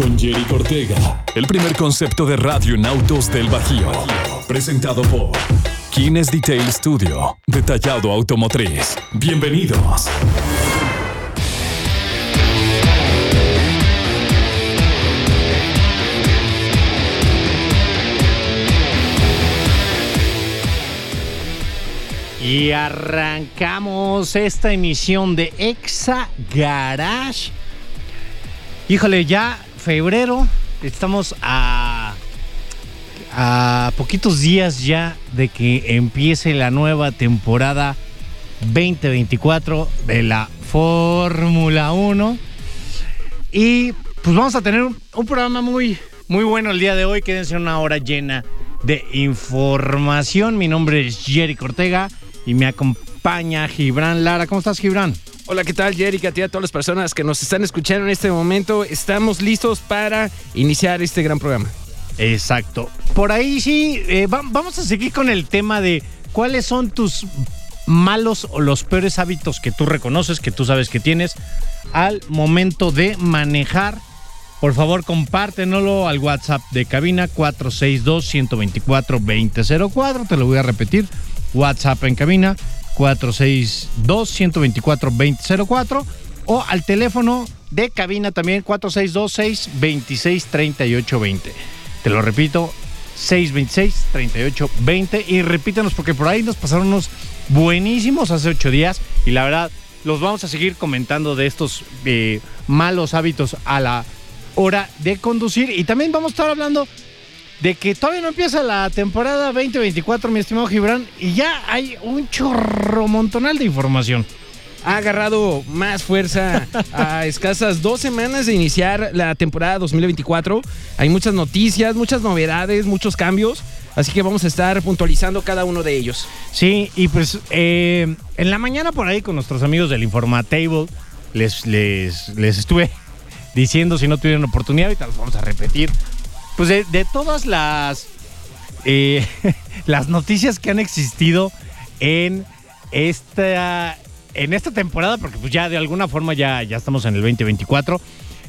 con Jerry Cortega. El primer concepto de radio en autos del Bajío. Presentado por Kines Detail Studio. Detallado automotriz. Bienvenidos. Y arrancamos esta emisión de Exa Garage. Híjole, ya febrero, estamos a, poquitos días ya de que empiece la nueva temporada 2024 de la Fórmula 1. Y pues vamos a tener un, un programa muy, muy bueno el día de hoy. Quédense una hora llena de información. Mi nombre es Jerry Cortega y me acompaña Gibran Lara. ¿Cómo estás, Gibran? Hola, ¿qué tal, Jerry? A ti a todas las personas que nos están escuchando en este momento. Estamos listos para iniciar este gran programa. Exacto. Por ahí sí, eh, va- vamos a seguir con el tema de cuáles son tus malos o los peores hábitos que tú reconoces, que tú sabes que tienes al momento de manejar. Por favor, compártenlo al WhatsApp de cabina 462-124-2004. Te lo voy a repetir. WhatsApp en cabina 462-124-2004. O al teléfono de cabina también 462-626-3820. Te lo repito, 626-3820. Y repítanos porque por ahí nos pasaron unos buenísimos hace ocho días. Y la verdad, los vamos a seguir comentando de estos eh, malos hábitos a la hora de conducir. Y también vamos a estar hablando de que todavía no empieza la temporada 2024, mi estimado Gibran, y ya hay un chorro montonal de información. Ha agarrado más fuerza a escasas dos semanas de iniciar la temporada 2024. Hay muchas noticias, muchas novedades, muchos cambios. Así que vamos a estar puntualizando cada uno de ellos. Sí, y pues eh, en la mañana por ahí con nuestros amigos del Informatable les, les, les estuve diciendo si no tuvieron oportunidad, ahorita los vamos a repetir, pues de, todas las, eh, las noticias que han existido en esta, en esta temporada, porque pues ya de alguna forma ya, ya estamos en el 2024,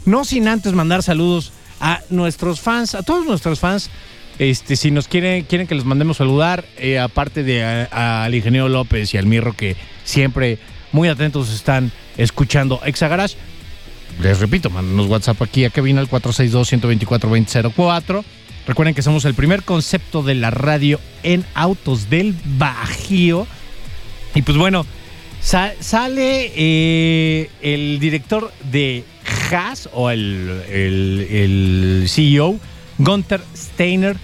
no sin antes mandar saludos a nuestros fans, a todos nuestros fans. Este, si nos quieren, quieren que les mandemos saludar, eh, aparte de al ingeniero López y al Mirro que siempre muy atentos están escuchando Exa Garage. Les repito, mándanos WhatsApp aquí a Kevin al 462-124-2004. Recuerden que somos el primer concepto de la radio en autos del Bajío. Y pues bueno, sa- sale eh, el director de Haas o el, el- el CEO, Gunther Steiner,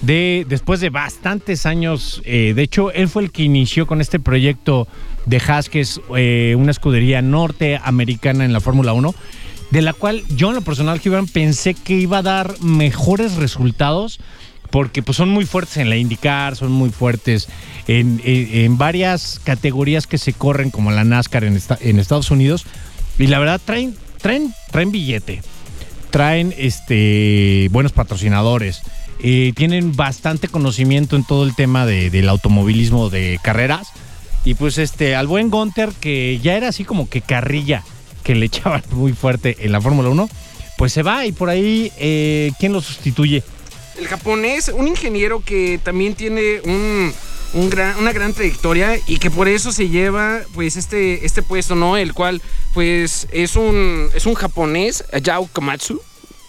de, después de bastantes años. eh, de hecho, él fue el que inició con este proyecto de Haas, eh, una escudería norteamericana en la Fórmula 1, de la cual yo en lo personal, Gibran, pensé que iba a dar mejores resultados porque pues son muy fuertes en la IndyCar, son muy fuertes en, en- en varias categorías que se corren como la NASCAR en, en Estados Unidos y la verdad traen traen traen billete, traen este buenos patrocinadores, eh, tienen bastante conocimiento en todo el tema de- del automovilismo de carreras y pues este al buen Gunter que ya era así como que carrilla que le echaban muy fuerte en la Fórmula 1, pues se va y por ahí eh, quién lo sustituye. El japonés, un ingeniero que también tiene un, un gran, una gran trayectoria y que por eso se lleva pues este, este puesto, ¿no? El cual pues es un, es un japonés, Yao Komatsu.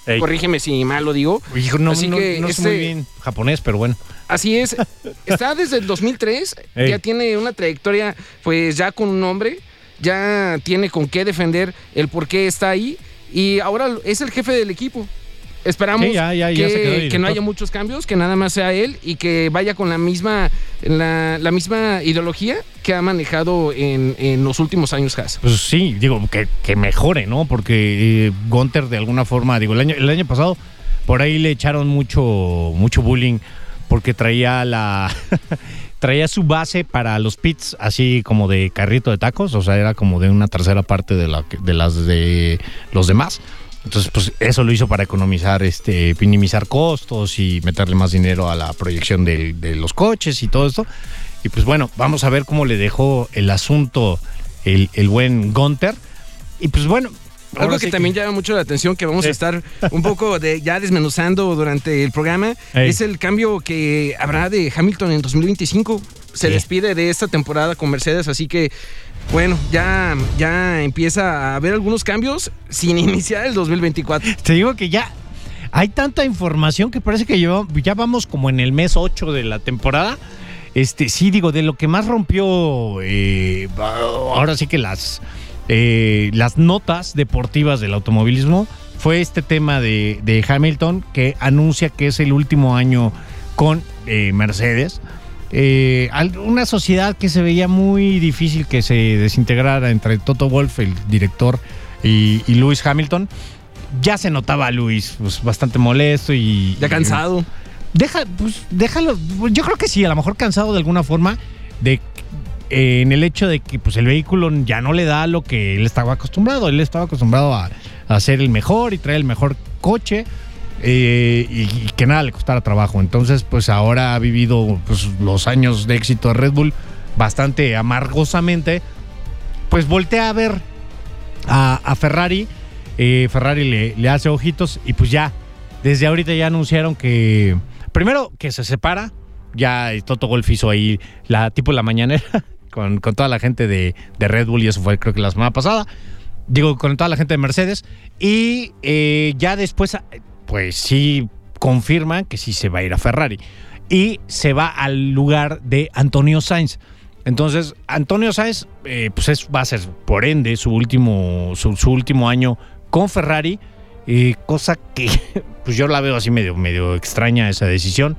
Ey. Corrígeme si mal lo digo. Hijo, no, Así no- que no sé este- muy bien japonés, pero bueno. Así es. Está desde el 2003. Ey. Ya tiene una trayectoria, pues ya con un nombre. Ya tiene con qué defender el por qué está ahí. Y ahora es el jefe del equipo. Esperamos Sí, ya- ya- ya que, que no haya muchos cambios, que nada más sea él y que vaya con la misma, la, la misma ideología que ha manejado en, en los últimos años Haas. Pues sí, digo, que, que mejore, ¿no? Porque eh, Gunter de alguna forma, digo, el año, el año pasado por ahí le echaron mucho, mucho bullying porque traía la traía su base para los pits así como de carrito de tacos, o sea, era como de una tercera parte de, la, de las de los demás. Entonces, pues eso lo hizo para economizar, este, minimizar costos y meterle más dinero a la proyección de, de los coches y todo esto. Y pues bueno, vamos a ver cómo le dejó el asunto el, el buen Gunter. Y pues bueno, algo ahora que sí también llama mucho la atención, que vamos Sí. a estar un poco de, ya desmenuzando durante el programa, Ey. es el cambio que habrá de Hamilton en 2025. Se Sí. despide de esta temporada con Mercedes, así que, bueno, ya, ya empieza a haber algunos cambios sin iniciar el 2024. Te digo que ya hay tanta información que parece que ya vamos como en el mes 8 de la temporada. Este, sí, digo, de lo que más rompió eh, ahora sí que las, eh, las notas deportivas del automovilismo fue este tema de, de Hamilton que anuncia que es el último año con eh, Mercedes. Eh, una sociedad que se veía muy difícil que se desintegrara entre Toto Wolff, el director, y, y Lewis Hamilton. Ya se notaba a Luis pues, bastante molesto y. Ya cansado. Deja, pues, déjalo. Yo creo que sí, a lo mejor cansado de alguna forma de eh, en el hecho de que pues el vehículo ya no le da lo que él estaba acostumbrado. Él estaba acostumbrado a, a ser el mejor y traer el mejor coche. Eh, y, que nada le costara trabajo. Entonces, pues ahora ha vivido pues, los años de éxito de Red Bull bastante amargosamente. Pues voltea a ver a, a Ferrari. eh, Ferrari le, le hace ojitos y pues ya, desde ahorita ya anunciaron que, primero que se separa, ya Toto Golf hizo ahí la tipo la mañanera con, con toda la gente de, de Red Bull y eso fue creo que la semana pasada, digo con toda la gente de Mercedes y eh, ya después pues sí confirman que sí se va a ir a Ferrari y se va al lugar de Antonio Sainz. Entonces, Antonio Sáez, eh, pues es, va a ser por ende su último, su, su último año con Ferrari, eh, cosa que pues yo la veo así medio, medio extraña esa decisión.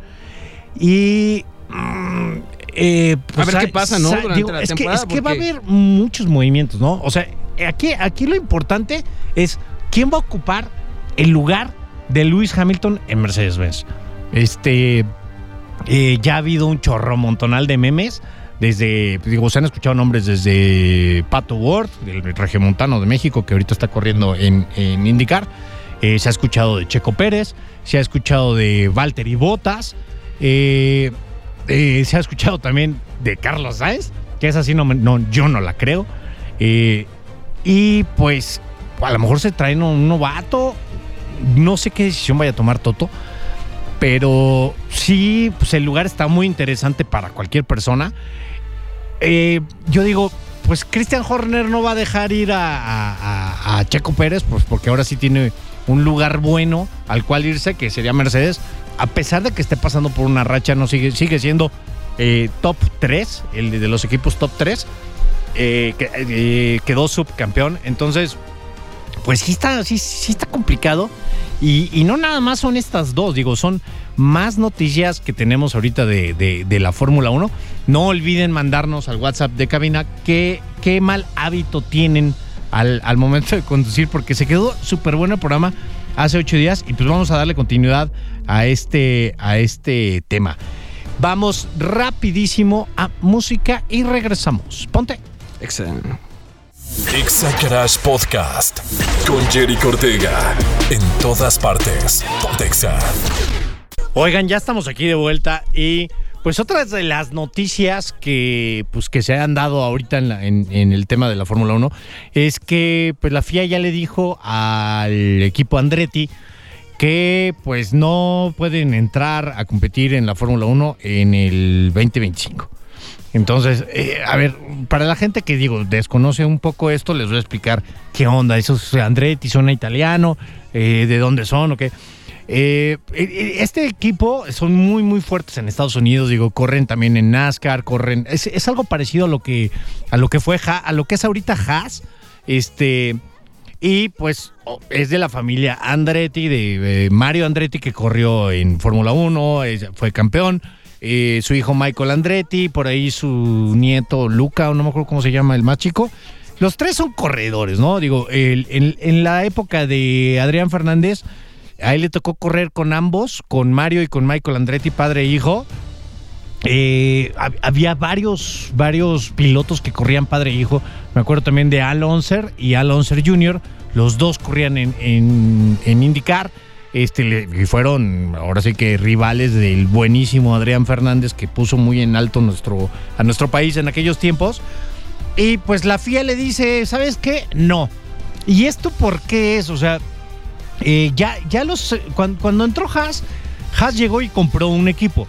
Y mm, eh, A ver qué pasa, ¿no? Durante la es, que, es que va a haber muchos movimientos, ¿no? O sea, aquí, aquí lo importante es quién va a ocupar el lugar de Lewis Hamilton en Mercedes-Benz. Este, eh, ya ha habido un chorro montonal de memes. Desde, pues, digo, se han escuchado nombres desde Pato Ward, del regiomontano de México, que ahorita está corriendo en, en IndyCar. Eh, se ha escuchado de Checo Pérez, se ha escuchado de Valtteri Bottas, eh, eh, se ha escuchado también de Carlos Sainz, que es así, no, no, yo no la creo. Y pues, a lo mejor se traen un novato. No sé qué decisión vaya a tomar Toto. Pero sí, pues el lugar está muy interesante para cualquier persona. Eh, yo digo, pues Christian Horner no va a dejar ir a, Checo Pérez, pues porque ahora sí tiene un lugar bueno al cual irse, que sería Mercedes. A pesar de que esté pasando por una racha, no sigue, siendo eh, top 3, el de, los equipos top 3. eh, que- eh, quedó subcampeón. Entonces, pues sí está, sí, sí está complicado. Y, no nada más son estas dos, digo, son más noticias que tenemos ahorita de, la Fórmula 1. No olviden mandarnos al WhatsApp de cabina qué, qué mal hábito tienen al, al momento de conducir, porque se quedó súper bueno el programa hace ocho días y pues vamos a darle continuidad a este, a este tema. Vamos rapidísimo a música y regresamos. Ponte. Excelente. Exa Garage Podcast con Jerry Cortega. En todas partes. Pontexa. Oigan, ya estamos aquí de vuelta y pues otras de las noticias que pues que se han dado ahorita en el tema de la Fórmula 1 es que pues la FIA ya le dijo al equipo Andretti que pues no pueden entrar a competir en la Fórmula 1 en el 2025. Entonces, eh, a ver, para la gente que digo, desconoce un poco esto, les voy a explicar qué onda. Esos Andretti son italiano, eh, de dónde son o qué. Eh, eh, este equipo son muy, muy fuertes en Estados Unidos, digo, corren también en NASCAR, corren. Es, es algo parecido a lo que, a lo que fue Ha- a lo que es ahorita Haas. Este. Y pues es de la familia Andretti, de eh, Mario Andretti, que corrió en Fórmula 1, es- fue campeón. Eh, su hijo Michael Andretti, por ahí su nieto Luca, o no me acuerdo cómo se llama, el más chico. Los tres son corredores, ¿no? Digo, en la época de Adrián Fernández, A él le tocó correr con ambos, con Mario y con Michael Andretti, padre e hijo. Eh, había varios, varios pilotos que corrían padre e hijo. Me acuerdo también de Al Onser y Al Onser Jr. Los dos corrían en, en, en IndyCar. Este, y fueron ahora sí que rivales del buenísimo Adrián Fernández que puso muy en alto nuestro, a nuestro país en aquellos tiempos. Y pues la FIA le dice, ¿sabes qué? No. ¿Y esto por qué es? O sea, eh, ya, ya los. Cuando, entró Haas, Haas llegó y compró un equipo.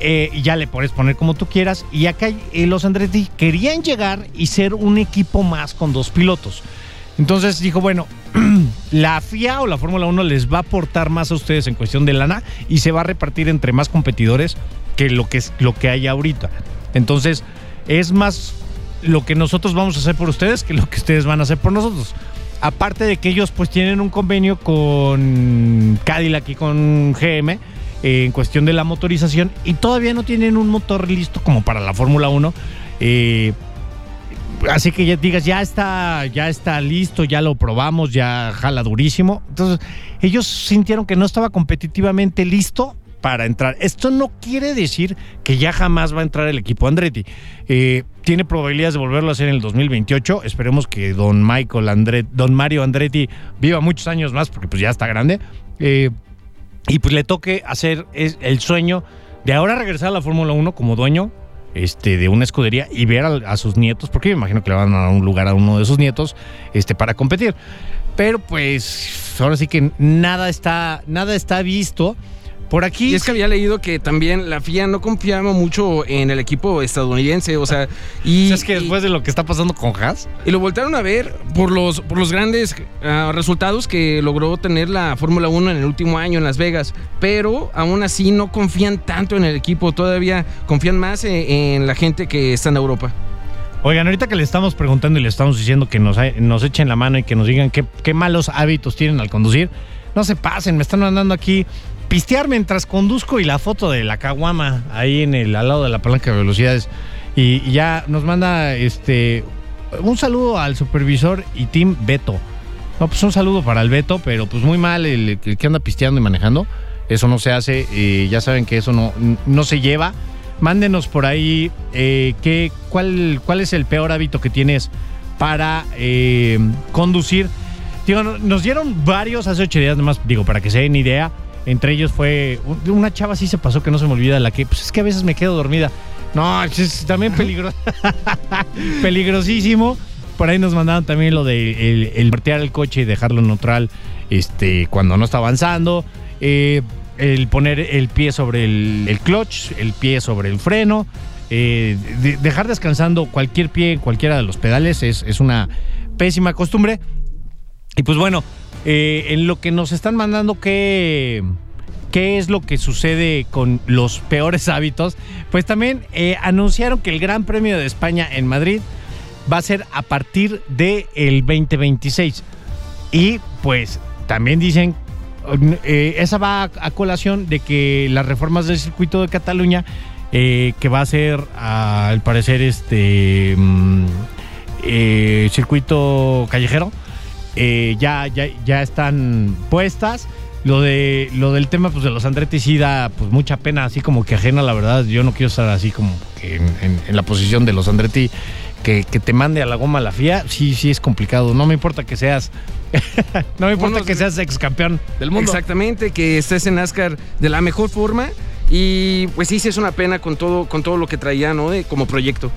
Eh, ya le puedes poner como tú quieras. Y acá eh, los Andretti querían llegar y ser un equipo más con dos pilotos. Entonces dijo, bueno, la FIA o la Fórmula 1 les va a aportar más a ustedes en cuestión de lana y se va a repartir entre más competidores que lo que, es, lo que hay ahorita. Entonces, es más lo que nosotros vamos a hacer por ustedes que lo que ustedes van a hacer por nosotros. Aparte de que ellos pues tienen un convenio con Cadillac y con GM eh, en cuestión de la motorización y todavía no tienen un motor listo como para la Fórmula 1. Eh, así que ya digas, ya está, ya está listo, ya lo probamos, ya jala durísimo. Entonces, ellos sintieron que no estaba competitivamente listo para entrar. Esto no quiere decir que ya jamás va a entrar el equipo Andretti. Eh, tiene probabilidades de volverlo a hacer en el 2028. Esperemos que don Michael Andretti, don Mario Andretti viva muchos años más porque pues ya está grande. Eh, y pues le toque hacer el sueño de ahora regresar a la Fórmula 1 como dueño este, de una escudería y ver a, sus nietos, porque me imagino que le van a un lugar a uno de sus nietos este, para competir. Pero pues ahora sí que nada está, nada está visto. Por aquí. Y es que había leído que también la FIA no confiaba mucho en el equipo estadounidense, o sea, y. es que después de lo que está pasando con Haas. Y lo voltaron a ver por los, por los grandes ah, resultados que logró tener la Fórmula 1 en el último año en Las Vegas, pero aún así no confían tanto en el equipo, todavía confían más en, la gente que está en Europa. Oigan, ahorita que le estamos preguntando y le estamos diciendo que nos, nos echen la mano y que nos digan qué, qué malos hábitos tienen al conducir, no se pasen, me están mandando aquí pistear mientras conduzco y la foto de la caguama ahí en el al lado de la palanca de velocidades. Y, ya nos manda este un saludo al supervisor y team Beto. No, pues un saludo para el Beto, pero pues muy mal el, que anda pisteando y manejando. Eso no se hace, ya saben que eso no, no se lleva. Mándenos por ahí eh, qué, cuál, cuál es el peor hábito que tienes para eh, conducir. Digo, nos dieron varios hace ocho días, nomás digo, para que se den idea. Entre ellos fue una chava sí se pasó que no se me olvida la que pues es que a veces me quedo dormida. No, es también peligroso. peligrosísimo. Por ahí nos mandaron también lo de el, el el coche y dejarlo neutral este, cuando no está avanzando. Eh, el poner el pie sobre el, clutch, el pie sobre el freno. Eh, dejar descansando cualquier pie en cualquiera de los pedales es, es una pésima costumbre. Y pues bueno, eh, en lo que nos están mandando qué, qué es lo que sucede con los peores hábitos, pues también eh, anunciaron que el Gran Premio de España en Madrid va a ser a partir del el 2026. Y pues también dicen, eh, esa va a, colación de que las reformas del circuito de Cataluña, que va a ser al parecer este mm, circuito callejero, eh, ya, ya, ya están puestas. Lo de lo del tema pues de los Andretti sí da pues mucha pena, así como que ajena, la verdad. Yo no quiero estar así como que en, la posición de los Andretti que, te mande a la goma la FIA, sí, sí es complicado. No me importa que seas, no me importa que seas ex campeón del mundo. Exactamente, que estés en NASCAR de la mejor forma. Y pues sí, sí es una pena con todo, con todo lo que traía, ¿no? De, como proyecto.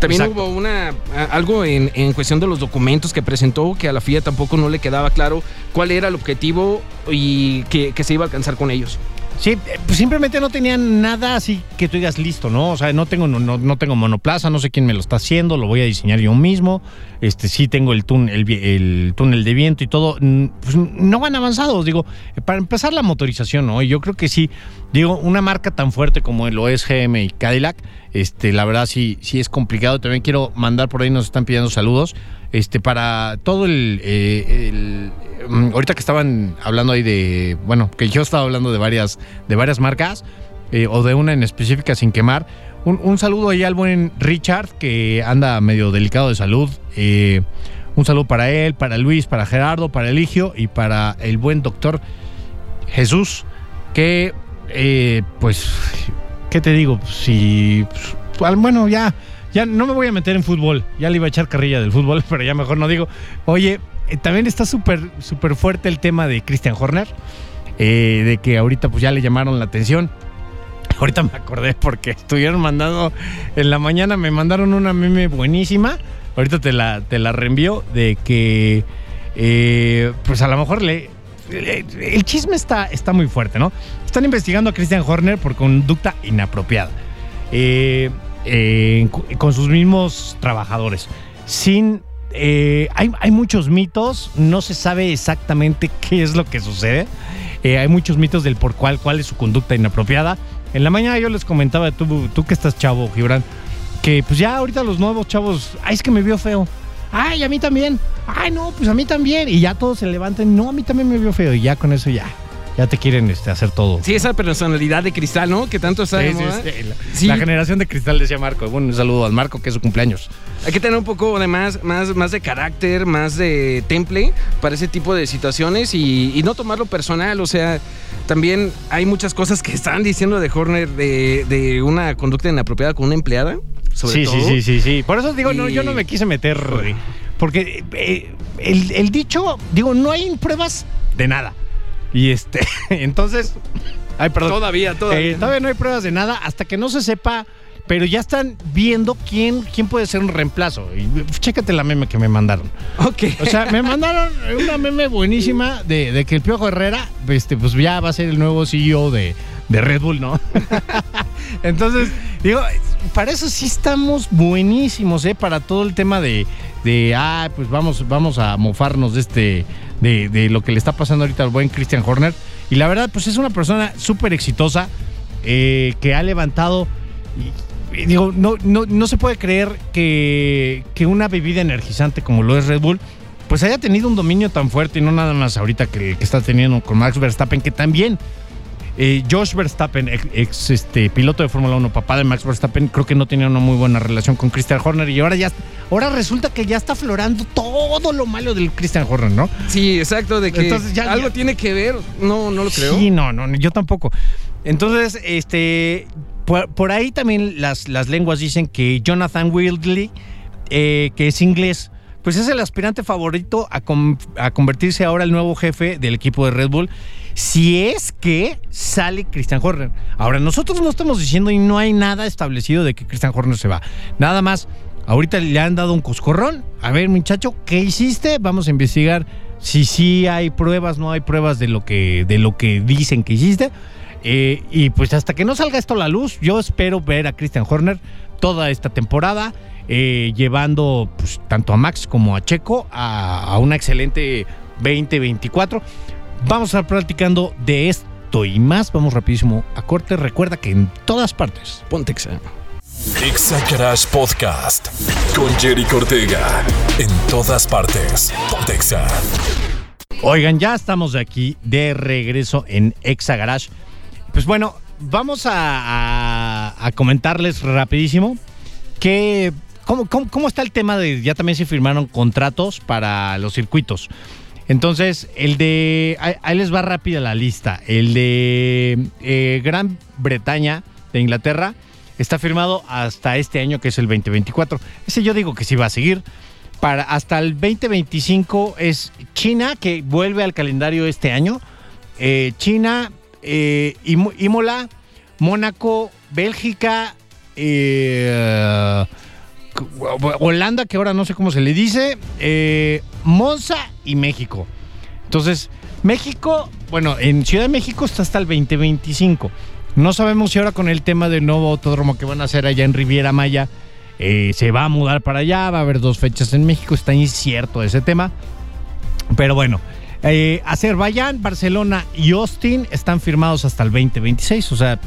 También hubo una algo en, cuestión de los documentos que presentó que a la FIA tampoco no le quedaba claro cuál era el objetivo y que, se iba a alcanzar con ellos. Sí, pues simplemente no tenían nada así que tú digas listo, ¿no? O sea, no tengo, no, no, tengo monoplaza, no sé quién me lo está haciendo, lo voy a diseñar yo mismo. Este, sí tengo el, túnel, el, túnel de viento y todo. Pues no van avanzados, digo, para empezar la motorización, ¿no? Yo creo que sí, digo, una marca tan fuerte como lo es GM y Cadillac, este, la verdad sí, sí es complicado. También quiero mandar por ahí, nos están pidiendo saludos. Este, para todo el, eh, mm, ahorita que estaban hablando ahí de, bueno, que yo estaba hablando de varias, de varias marcas, eh, o de una en específica sin quemar. Un, saludo ahí al buen Richard, que anda medio delicado de salud. Eh, un saludo para él, para Luis, para Gerardo, para Eligio y para el buen doctor Jesús, que eh, pues, ¿qué te digo? Si, pues, bueno, ya, ya no me voy a meter en fútbol, ya le iba a echar carrilla del fútbol, pero ya mejor no digo. Oye, eh, también está súper, súper fuerte el tema de Christian Horner, eh, de que ahorita pues ya le llamaron la atención. Ahorita me acordé porque estuvieron mandando, en la mañana me mandaron una meme buenísima, ahorita te la, te la reenvío, de que pues a lo mejor le, el chisme está, está muy fuerte, ¿no? Están investigando a Christian Horner por conducta inapropiada. Eh, eh, con sus mismos trabajadores. Sin. Eh, hay, hay, muchos mitos, no se sabe exactamente qué es lo que sucede. hay muchos mitos del por cuál, cuál es su conducta inapropiada. En la mañana yo les comentaba, tú, tú que estás chavo, Gibran, que pues ya ahorita los nuevos chavos, ay, es que me vio feo. Ay, a mí también. Ay, no, pues a mí también. Y ya todos se levantan. No, a mí también me vio feo. Y ya con eso ya. Ya te quieren este, hacer todo. Sí, esa personalidad de cristal, ¿no? Que tanto está sí, sí, la, generación de cristal, decía Marco. Bueno, un saludo al Marco, que es su cumpleaños. Hay que tener un poco de más, más, más de carácter, más de temple para ese tipo de situaciones y, no tomarlo personal. O sea, también hay muchas cosas que están diciendo de Horner de, de una conducta inapropiada con una empleada sí, Sí, sí, sí, sí. Por eso digo, no, yo no me quise meter. Porque eh, el, dicho, digo, no hay pruebas de nada. Y este, entonces. Ay, perdón. Todavía, todavía. Eh, todavía no hay pruebas de nada hasta que no se sepa. Pero ya están viendo quién, quién puede ser un reemplazo. Y chécate la meme que me mandaron. Ok. O sea, me mandaron una meme buenísima de, de que el Piojo Herrera, este, pues ya va a ser el nuevo CEO de, de Red Bull, ¿no? Entonces, digo, para eso sí estamos buenísimos, ¿eh? Para todo el tema de, de ah, pues vamos, vamos a mofarnos de este, de, de lo que le está pasando ahorita al buen Christian Horner. Y la verdad, pues es una persona súper exitosa eh, que ha levantado. Digo, no, no, no se puede creer que, que una bebida energizante como lo es Red Bull pues haya tenido un dominio tan fuerte y no nada más ahorita que, que, está teniendo con Max Verstappen, que también eh, Josh Verstappen, ex, este, piloto de Fórmula 1, papá de Max Verstappen, creo que no tenía una muy buena relación con Christian Horner y ahora ya ahora resulta que ya está aflorando todo lo malo del Christian Horner, ¿no? Sí, exacto, de que algo tiene que ver, no, no lo creo. Sí, no, no, yo tampoco. Entonces, este, por, ahí también las, las lenguas dicen que Jonathan Wildley, eh, que es inglés, pues es el aspirante favorito a, convertirse ahora el nuevo jefe del equipo de Red Bull si es que sale Christian Horner. Ahora, nosotros no estamos diciendo y no hay nada establecido de que Christian Horner se va. Nada más, ahorita le han dado un coscorrón. A ver, muchacho, ¿qué hiciste? Vamos a investigar si sí hay pruebas, no hay pruebas de lo que, de lo que dicen que hiciste. Eh, y pues hasta que no salga esto a la luz, yo espero ver a Christian Horner toda esta temporada. Eh, llevando pues, tanto a Max como a Checo a, a una excelente 2024. Vamos a estar platicando de esto y más. Vamos rapidísimo a corte. Recuerda que en todas partes. Pontexa. Exa Crash Podcast con Jerry Cortega. En todas partes. Pontexa. Oigan, ya estamos de aquí de regreso en Exa Garage. Pues bueno, vamos a, comentarles rapidísimo que cómo, cómo, está el tema de ya también se firmaron contratos para los circuitos. Entonces, el de. Ahí les va rápida la lista. El de eh, Gran Bretaña, de Inglaterra, está firmado hasta este año, que es el 2024. Ese yo digo que sí va a seguir. Para, hasta el 2025 es China, que vuelve al calendario este año. Eh, China, eh, Imola, Mónaco, Bélgica, eh, Holanda, que ahora no sé cómo se le dice, eh, Monza y México. Entonces, México, bueno, en Ciudad de México está hasta el 2025. No sabemos si ahora con el tema del nuevo autódromo que van a hacer allá en Riviera Maya, eh, se va a mudar para allá, va a haber dos fechas en México, está incierto ese tema. Pero bueno, eh, Azerbaiyán, Barcelona y Austin están firmados hasta el 2026, o sea,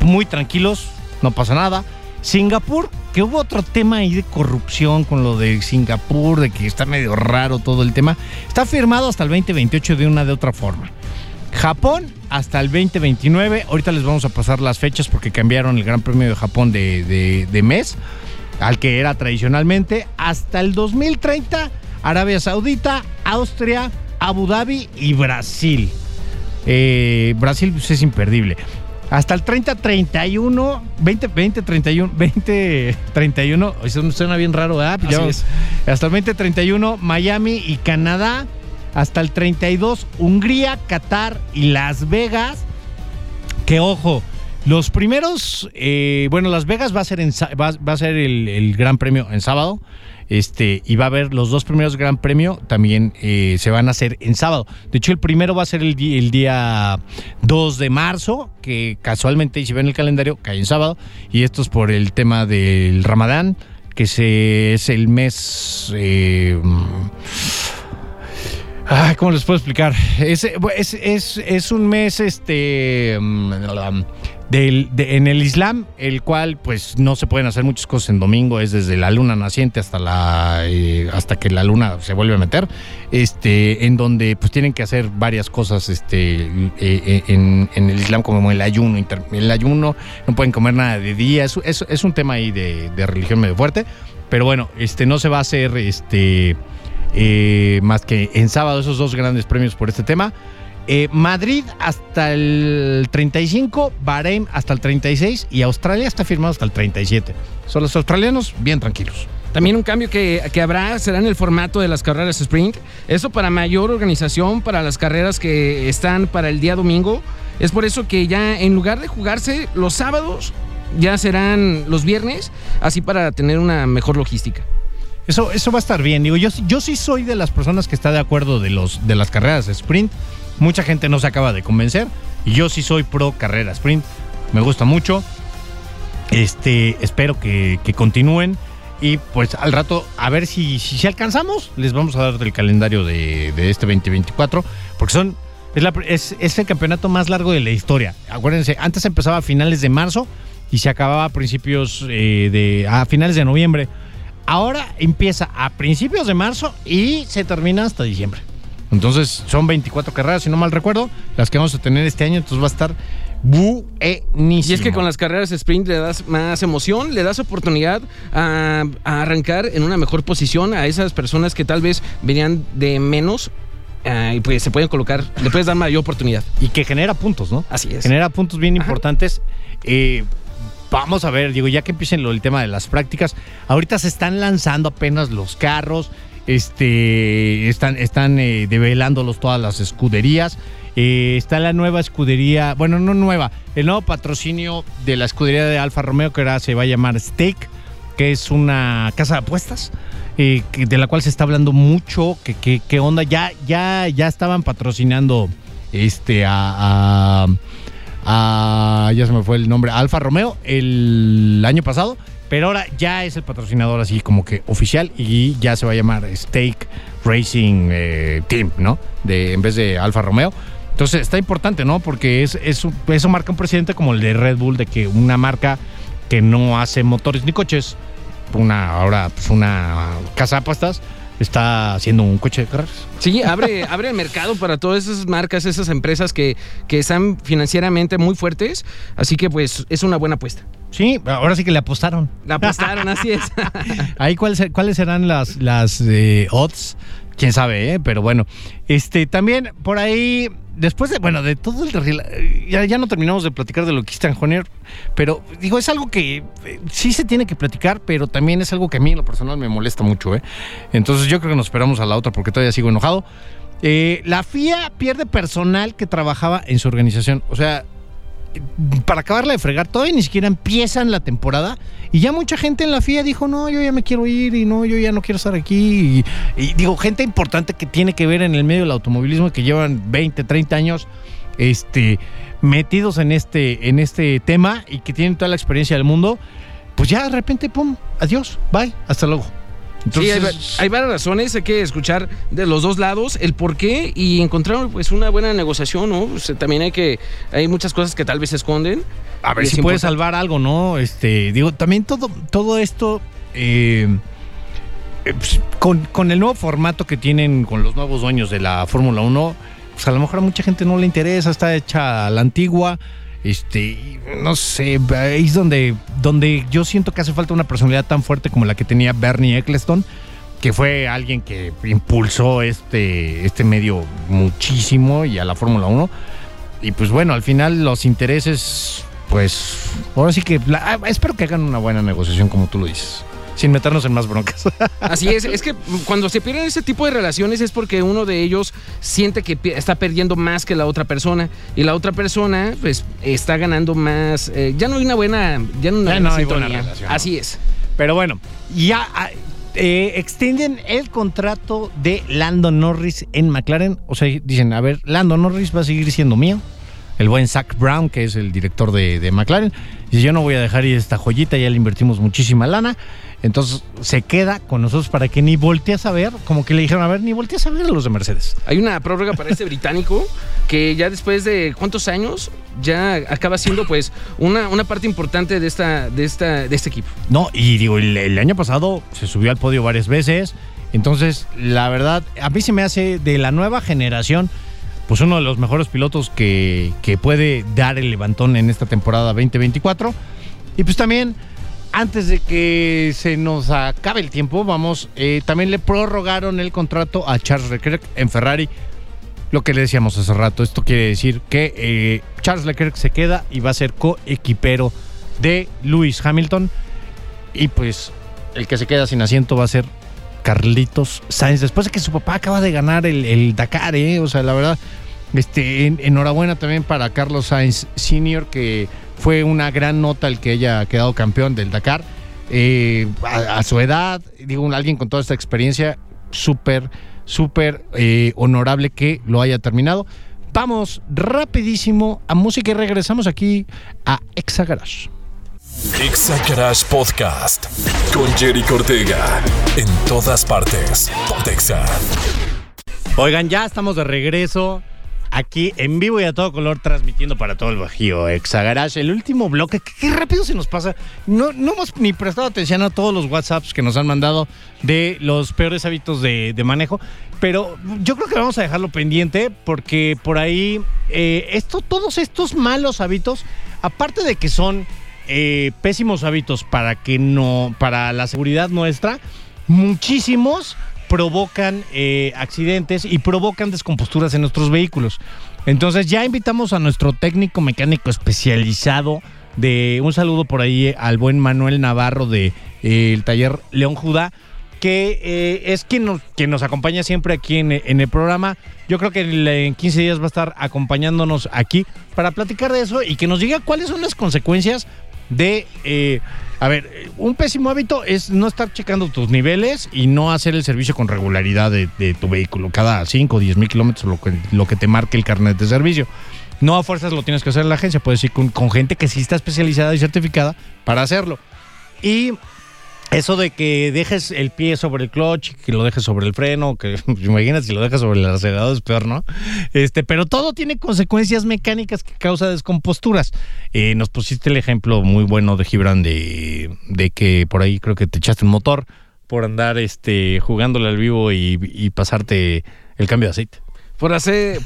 muy tranquilos, no pasa nada. Singapur, que hubo otro tema ahí de corrupción con lo de Singapur, de que está medio raro todo el tema, está firmado hasta el 2028 de una de otra forma. Japón hasta el 2029, ahorita les vamos a pasar las fechas porque cambiaron el Gran Premio de Japón de, de mes al que era tradicionalmente, hasta el 2030 Arabia Saudita, Austria, Abu Dhabi y Brasil. Eh, Brasil pues, es imperdible. Hasta el 30-31, 20-31, 20-31, eso suena bien raro, ¿verdad? Así es. Hasta el 20-31, Miami y Canadá. Hasta el 32, Hungría, Qatar y Las Vegas. Que ojo, los primeros, eh, bueno, Las Vegas va a ser, en va, va a ser el, el Gran Premio en sábado. Este, y va a haber los dos primeros Gran Premio también eh, se van a hacer en sábado. De hecho, el primero va a ser el, día 2 de marzo, que casualmente, si ven el calendario, cae en sábado. Y esto es por el tema del Ramadán, que es el mes. eh, ¿cómo les puedo explicar? Es, es, es, es un mes este mm, del, de- en el Islam, el cual pues no se pueden hacer muchas cosas en domingo, es desde la luna naciente hasta la eh, hasta que la luna se vuelve a meter, este, en donde pues tienen que hacer varias cosas este eh, eh, en, el Islam como el ayuno, inter- el ayuno, no pueden comer nada de día, es, es, un tema ahí de, de religión medio fuerte, pero bueno, este no se va a hacer este eh, más que en sábado esos dos grandes premios por este tema. Eh, Madrid hasta el 35, Bahrein hasta el 36 y Australia está firmado hasta el 37. Son los australianos bien tranquilos. También un cambio que, que habrá será en el formato de las carreras sprint. Eso para mayor organización para las carreras que están para el día domingo. Es por eso que ya en lugar de jugarse los sábados, ya serán los viernes, así para tener una mejor logística. Eso, eso va a estar bien. Digo, yo, sí- yo sí soy de las personas que está de acuerdo de, los, de las carreras sprint. Mucha gente no se acaba de convencer. Y yo sí soy pro carrera sprint. Me gusta mucho. Este, espero que, continúen. Y pues al rato, a ver si, si, alcanzamos, les vamos a dar del calendario de, de este 2024. Porque son. Es, la- es- es el campeonato más largo de la historia. Acuérdense, antes empezaba a finales de marzo y se acababa a principios eh, de. a finales de noviembre. Ahora empieza a principios de marzo y se termina hasta diciembre. Entonces son 24 carreras, si no mal recuerdo, las que vamos a tener este año. Entonces va a estar buenísimo. Y es que con las carreras sprint le das más emoción, le das oportunidad a, a arrancar en una mejor posición a esas personas que tal vez venían de menos ah, y pues se pueden colocar, le puedes dar mayor oportunidad. Y que genera puntos, ¿no? Así es. Genera puntos bien Ajá. importantes. Eh, vamos a ver, digo, ya que empiecen lo, el tema de las prácticas, ahorita se están lanzando apenas los carros, este, están, están eh, develándolos todas las escuderías. Eh, está la nueva escudería, bueno, no nueva, el nuevo patrocinio de la escudería de Alfa Romeo, que ahora se va a llamar Stake, que es una casa de apuestas. eh, de la cual se está hablando mucho, que, que, onda, ya, ya, ya estaban patrocinando este a, a- a- ya se me fue el nombre, Alfa Romeo el año pasado, pero ahora ya es el patrocinador así como que oficial y ya se va a llamar Stake Racing eh, Team, ¿no? De, en vez de Alfa Romeo. Entonces está importante, ¿no? Porque es, eso marca un presidente como el de Red Bull, de que una marca que no hace motores ni coches, una ahora pues una casa de apuestas, está haciendo un coche de carreras. Sí, abre, abre el mercado para todas esas marcas, esas empresas que, que están financieramente muy fuertes. Así que pues es una buena apuesta. Sí, ahora sí que le apostaron. La apostaron, así es. Ahí cuáles, cuáles serán las, las eh, odds, quién sabe, ¿eh? pero bueno. Este, también por ahí, después de, bueno, de todo el ya, ya no terminamos de platicar de lo que está en Joner, pero digo, es algo que eh, sí se tiene que platicar, pero también es algo que a mí en lo personal me molesta mucho, ¿eh? Entonces yo creo que nos esperamos a la otra porque todavía sigo enojado. Eh, la FIA pierde personal que trabajaba en su organización. O sea, para acabarla de fregar, todavía ni siquiera empiezan la temporada y ya mucha gente en la FIA dijo, no, yo ya me quiero ir y no, yo ya no quiero estar aquí. Y, y digo, gente importante que tiene que ver en el medio del automovilismo, que llevan 20, 30 años este, metidos en este, en este tema y que tienen toda la experiencia del mundo, pues ya de repente, pum, adiós, bye, hasta luego. Sí, hay, hay varias razones, hay que escuchar de los dos lados el por qué y encontrar pues una buena negociación, ¿no? O sea, también hay que, hay muchas cosas que tal vez se esconden. a ver si puede importante. salvar algo, ¿no? Este, digo, también todo, todo esto eh, eh, pues, con, con el nuevo formato que tienen con los nuevos dueños de la Fórmula 1, pues a lo mejor a mucha gente no le interesa, está hecha a la antigua. Este, no sé, es donde, donde yo siento que hace falta una personalidad tan fuerte como la que tenía Bernie Eccleston, que fue alguien que impulsó este, este medio muchísimo y a la Fórmula 1. y pues bueno, al final los intereses, pues ahora sí que ah, espero que hagan una buena negociación como tú lo dices, sin meternos en más broncas. Así es, es que cuando se pierden ese tipo de relaciones es porque uno de ellos siente que está perdiendo más que la otra persona y la otra persona pues está ganando más. eh, ya no hay una buena, ya no, hay una Ya no hay sintonía. buena relación. Así es. Pero bueno, ya ah, eh, extienden el contrato de Lando Norris en McLaren. O sea, dicen, a ver, Lando Norris va a seguir siendo mío. El buen Zach Brown, que es el director de, de McLaren. Dice, yo no voy a dejar ir esta joyita, ya le invertimos muchísima lana. Entonces se queda con nosotros para que ni voltees a ver, como que le dijeron, a ver, ni voltees a ver a los de Mercedes. Hay una prórroga para este británico que ya después de cuántos años ya acaba siendo pues una, una parte importante de esta, de esta, de este equipo. No, y digo, el, el año pasado se subió al podio varias veces. Entonces, la verdad, a mí se me hace de la nueva generación, pues uno de los mejores pilotos que, que puede dar el levantón en esta temporada 2024. Y pues también, antes de que se nos acabe el tiempo, vamos, eh, también le prorrogaron el contrato a Charles Leclerc en Ferrari. Lo que le decíamos hace rato, esto quiere decir que eh, Charles Leclerc se queda y va a ser coequipero de Lewis Hamilton. Y pues el que se queda sin asiento va a ser Carlitos Sainz, después de que su papá acaba de ganar el, Dakar, ¿eh? O sea, la verdad, este, en- enhorabuena también para Carlos Sainz Sr., que fue una gran nota el que haya quedado campeón del Dakar. Eh, a, a su edad, digo, alguien con toda esta experiencia, súper, súper eh, honorable que lo haya terminado. Vamos rapidísimo a música y regresamos aquí a Exa Garage. Exa Garage Podcast con Jerry Cortega. En todas partes. Pontexa. Oigan, ya estamos de regreso aquí en vivo y a todo color transmitiendo para todo el Bajío Exa Garage. El último bloque, que qué rápido se nos pasa. No, no hemos ni prestado atención a todos los WhatsApps que nos han mandado de los peores hábitos de, de manejo. Pero yo creo que vamos a dejarlo pendiente porque por ahí eh, esto, todos estos malos hábitos, aparte de que son eh, pésimos hábitos para que no, para la seguridad nuestra, muchísimos provocan eh, accidentes y provocan descomposturas en nuestros vehículos. Entonces ya invitamos a nuestro técnico mecánico especializado de un saludo por ahí al buen Manuel Navarro de eh, el taller León Judá que eh, es quien nos, nos acompaña siempre aquí en, en el programa. Yo creo que en, en 15 días va a estar acompañándonos aquí para platicar de eso y que nos diga cuáles son las consecuencias de... eh, a ver, un pésimo hábito es no estar checando tus niveles y no hacer el servicio con regularidad de, tu vehículo cada 5 o 10 mil kilómetros, lo que, lo que te marque el carnet de servicio. No a fuerzas lo tienes que hacer en la agencia, puedes ir con, con gente que sí está especializada y certificada para hacerlo. Y eso de que dejes el pie sobre el clutch, que lo dejes sobre el freno, que imaginas si lo dejas sobre el acelerador es peor, ¿no? Este, pero todo tiene consecuencias mecánicas que causa descomposturas. Eh, nos pusiste el ejemplo muy bueno de Gibran de, de que por ahí creo que te echaste un motor por andar este jugándole al vivo y, y pasarte el cambio de aceite. Por hacer,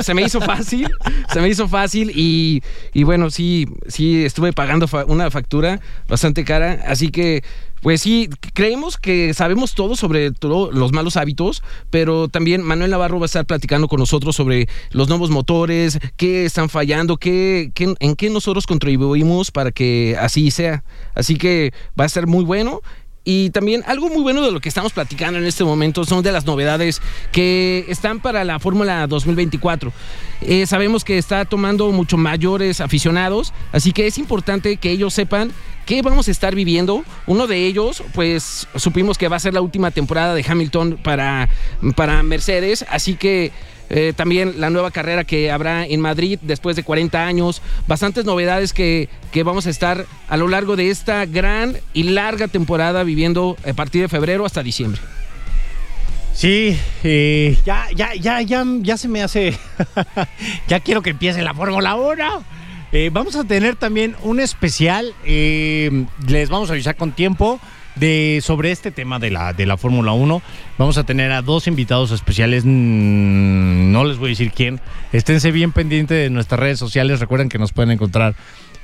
se me hizo fácil, se me hizo fácil y, y bueno, sí, sí estuve pagando una factura bastante cara, así que pues sí, creemos que sabemos todo sobre todos los malos hábitos, pero también Manuel Navarro va a estar platicando con nosotros sobre los nuevos motores, qué están fallando, qué, qué- en qué nosotros contribuimos para que así sea. Así que va a ser muy bueno. Y también algo muy bueno de lo que estamos platicando en este momento son de las novedades que están para la Fórmula 2024. Eh, sabemos que está tomando mucho mayores aficionados, así que es importante que ellos sepan qué vamos a estar viviendo. Uno de ellos, pues supimos que va a ser la última temporada de Hamilton para, para Mercedes, así que eh, también la nueva carrera que habrá en Madrid después de 40 años, bastantes novedades que, que vamos a estar a lo largo de esta gran y larga temporada viviendo a partir de febrero hasta diciembre. Sí, eh, ya, ya, ya, ya, ya se me hace. ya quiero que empiece la Fórmula 1. Eh, vamos a tener también un especial. eh, les vamos a avisar con tiempo de, sobre este tema de la, de la Fórmula 1. Vamos a tener a dos invitados especiales. mm, No les voy a decir quién. Esténse bien pendientes de nuestras redes sociales. Recuerden que nos pueden encontrar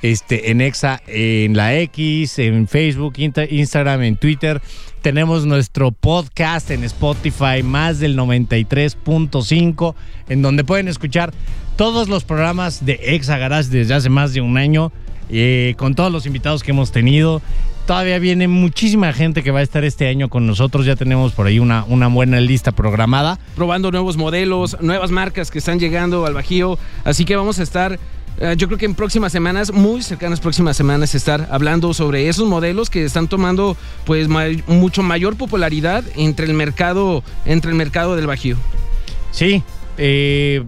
este, en Exa, en la X, en Facebook, Insta- Instagram, en Twitter. Tenemos nuestro podcast en Spotify, más del 93.5, en donde pueden escuchar todos los programas de Exa Garage desde hace más de un año, eh, con todos los invitados que hemos tenido. Todavía viene muchísima gente que va a estar este año con nosotros. Ya tenemos por ahí una, una buena lista programada. probando nuevos modelos, nuevas marcas que están llegando al Bajío. Así que vamos a estar, eh, yo creo que en próximas semanas, muy cercanas próximas semanas, estar hablando sobre esos modelos que están tomando pues may- mucho mayor popularidad entre el mercado, entre el mercado del Bajío. Sí, eh,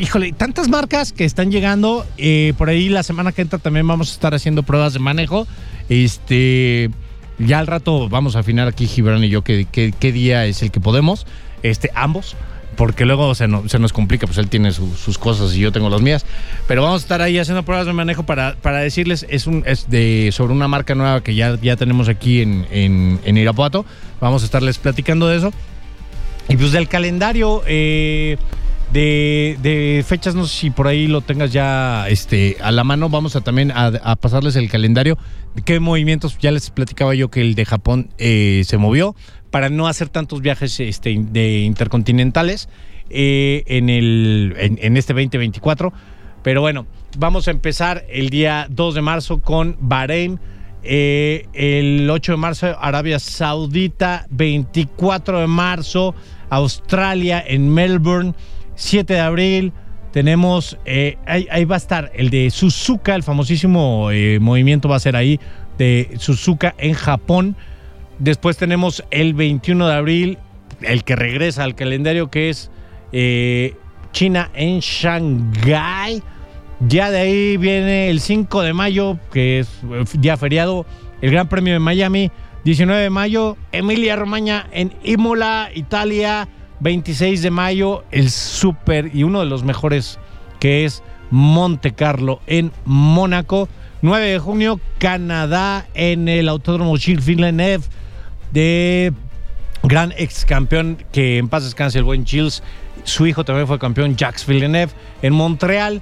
híjole, tantas marcas que están llegando. eh, por ahí la semana que entra también vamos a estar haciendo pruebas de manejo. Este, ya al rato vamos a afinar aquí Gibran y yo qué, día es el que podemos. Este, ambos. Porque luego se, no- se nos complica, pues él tiene su- sus cosas y yo tengo las mías. Pero vamos a estar ahí haciendo pruebas de manejo para, para decirles, es un es de sobre una marca nueva que ya, ya tenemos aquí en, en, en Irapuato. Vamos a estarles platicando de eso. Y pues del calendario eh, de, fechas, no sé si por ahí lo tengas ya este, a la mano. Vamos a también a, pasarles el calendario. ¿Qué movimientos? Ya les platicaba yo que el de Japón eh, se movió para no hacer tantos viajes este, de intercontinentales eh, en, el, en, en este 2024. Pero bueno, vamos a empezar el día 2 de marzo con Bahrein. Eh, el 8 de marzo, Arabia Saudita. 24 de marzo, Australia en Melbourne. 7 de abril, tenemos. eh, ahí, va a estar el de Suzuka, el famosísimo eh, movimiento va a ser ahí de Suzuka en Japón. Después tenemos el 21 de abril, el que regresa al calendario, que es eh, China en Shanghái. Ya de ahí viene el 5 de mayo, que es día feriado, el Gran Premio de Miami. 19 de mayo, Emilia Romagna en Imola, Italia. 26 de mayo, el super y uno de los mejores, que es Monte Carlo en Mónaco. 9 de junio, Canadá en el Autódromo Gilles Villeneuve de gran ex campeón que en paz descanse el buen Gilles. Su hijo también fue campeón, Jacques Villeneuve. En Montreal,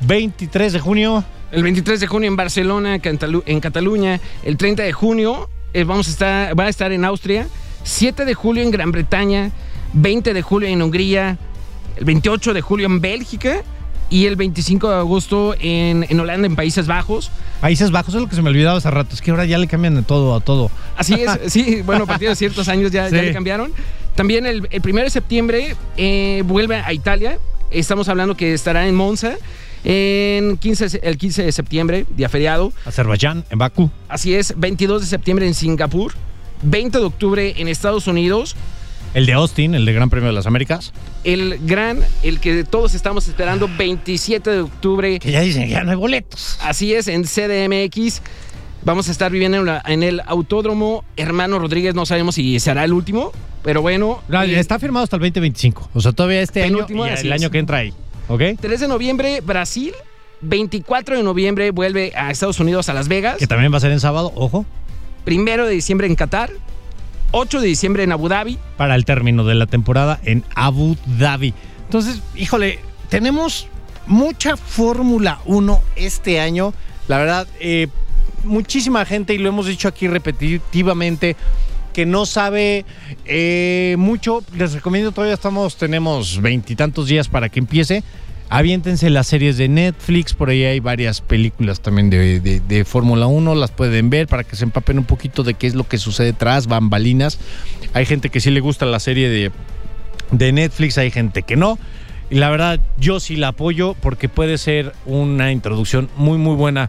23 de junio. El 23 de junio en Barcelona, en Cataluña. El 30 de junio eh, vamos a estar, va a estar en Austria. 7 de julio en Gran Bretaña. 20 de julio en Hungría. El 28 de julio en Bélgica. Y el 25 de agosto en, en Holanda, en Países Bajos. Países Bajos es lo que se me olvidaba hace rato. Es que ahora ya le cambian de todo a todo. Así es, sí, bueno, a partir de ciertos años ya, ya le cambiaron. También el, el 1 de septiembre eh, vuelve a Italia. Estamos hablando que estará en Monza. En 15, el 15 de septiembre, día feriado. Azerbaiyán, en Bakú. Así es, 22 de septiembre en Singapur, 20 de octubre en Estados Unidos, El de Austin, el de Gran Premio de las Américas. el gran, el que todos estamos esperando, 27 de octubre, Que ya dicen que ya no hay boletos. así es, en CDMX. Vamos a estar viviendo en, la- en el Autódromo Hermano Rodríguez, no sabemos si será el último, pero bueno. No, está firmado hasta el 2025. O sea, todavía este año Penúltimo, y el es. año que entra ahí. ¿Ok? 3 de noviembre, Brasil. 24 de noviembre vuelve a Estados Unidos, a Las Vegas. Que también va a ser en sábado, ojo, Primero de diciembre en Qatar. 8 de diciembre en Abu Dhabi. para el término de la temporada en Abu Dhabi. Entonces, híjole, tenemos mucha Fórmula 1 este año. La verdad, eh, muchísima gente, y lo hemos dicho aquí repetitivamente, que no sabe eh, mucho. Les recomiendo, todavía estamos, tenemos veintitantos días para que empiece. Aviéntense las series de Netflix, por ahí hay varias películas también de, de- Fórmula 1, las pueden ver para que se empapen un poquito de qué es lo que sucede tras bambalinas. Hay gente que sí le gusta la serie de, de Netflix, hay gente que no. Y la verdad, yo sí la apoyo porque puede ser una introducción muy, muy buena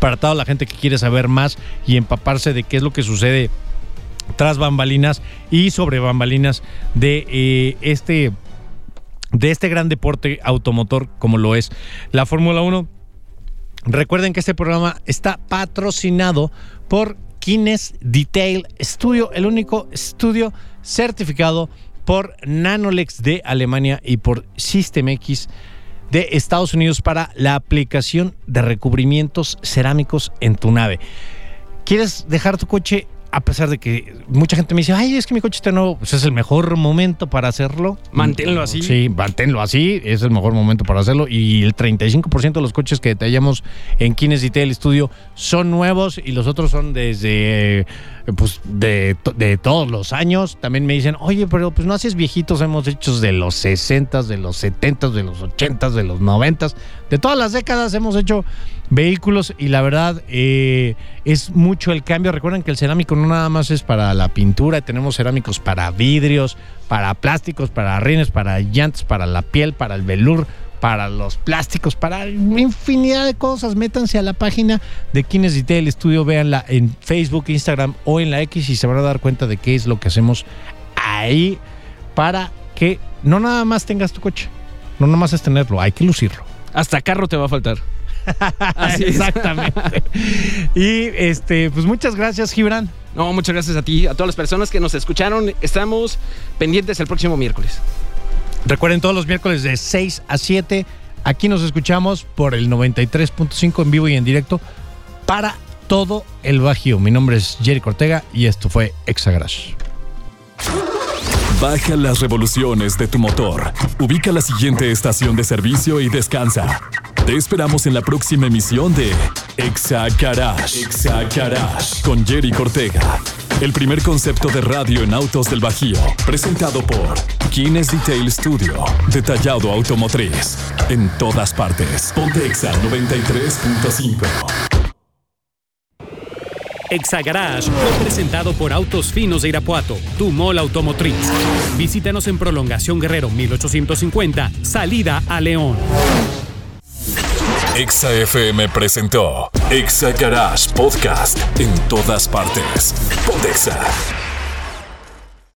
para toda la gente que quiere saber más y empaparse de qué es lo que sucede tras bambalinas y sobre bambalinas de eh, este de este gran deporte automotor como lo es la Fórmula 1. Recuerden que este programa está patrocinado por Kines Detail Studio, el único estudio certificado por Nanolex de Alemania y por System X de Estados Unidos para la aplicación de recubrimientos cerámicos en tu nave. ¿Quieres dejar tu coche a pesar de que mucha gente me dice, ay, es que mi coche está nuevo, pues es el mejor momento para hacerlo. Manténlo así. Sí, manténlo así, es el mejor momento para hacerlo. Y el 35% de los coches que detallamos en Kines Detail Studio son nuevos y los otros son desde, eh, pues, de, de todos los años. También me dicen, oye, pero pues no haces viejitos, hemos hecho de los 60, de los 70, de los 80, de los 90, de todas las décadas hemos hecho vehículos y la verdad eh, es mucho el cambio. Recuerden que el cerámico no nada más es para la pintura, tenemos cerámicos para vidrios, para plásticos, para rines, para llantas, para la piel, para el velur, para los plásticos, para infinidad de cosas. Métanse a la página de Kines Detail Studio, véanla en Facebook, Instagram o en la X y se van a dar cuenta de qué es lo que hacemos ahí para que no nada más tengas tu coche, no nada más es tenerlo, hay que lucirlo. Hasta carro te va a faltar. Así Exactamente. y este, pues muchas gracias, Gibran. No, muchas gracias a ti, a todas las personas que nos escucharon. Estamos pendientes el próximo miércoles. Recuerden todos los miércoles de 6 a 7. Aquí nos escuchamos por el 93.5 en vivo y en directo para todo el Bajío. Mi nombre es Jerry Cortega y esto fue Exagrash. Baja las revoluciones de tu motor. Ubica la siguiente estación de servicio y descansa. Te esperamos en la próxima emisión de Exa Garage. Exa Garage con Jerry Cortega. El primer concepto de radio en autos del Bajío. Presentado por Kines Detail Studio. Detallado automotriz. En todas partes. Ponte Exa 93.5. Exagarage fue presentado por Autos Finos de Irapuato, tu mall automotriz. Visítanos en Prolongación Guerrero 1850, salida a León. Exa FM presentó Exa Garage Podcast en todas partes. Pontexa.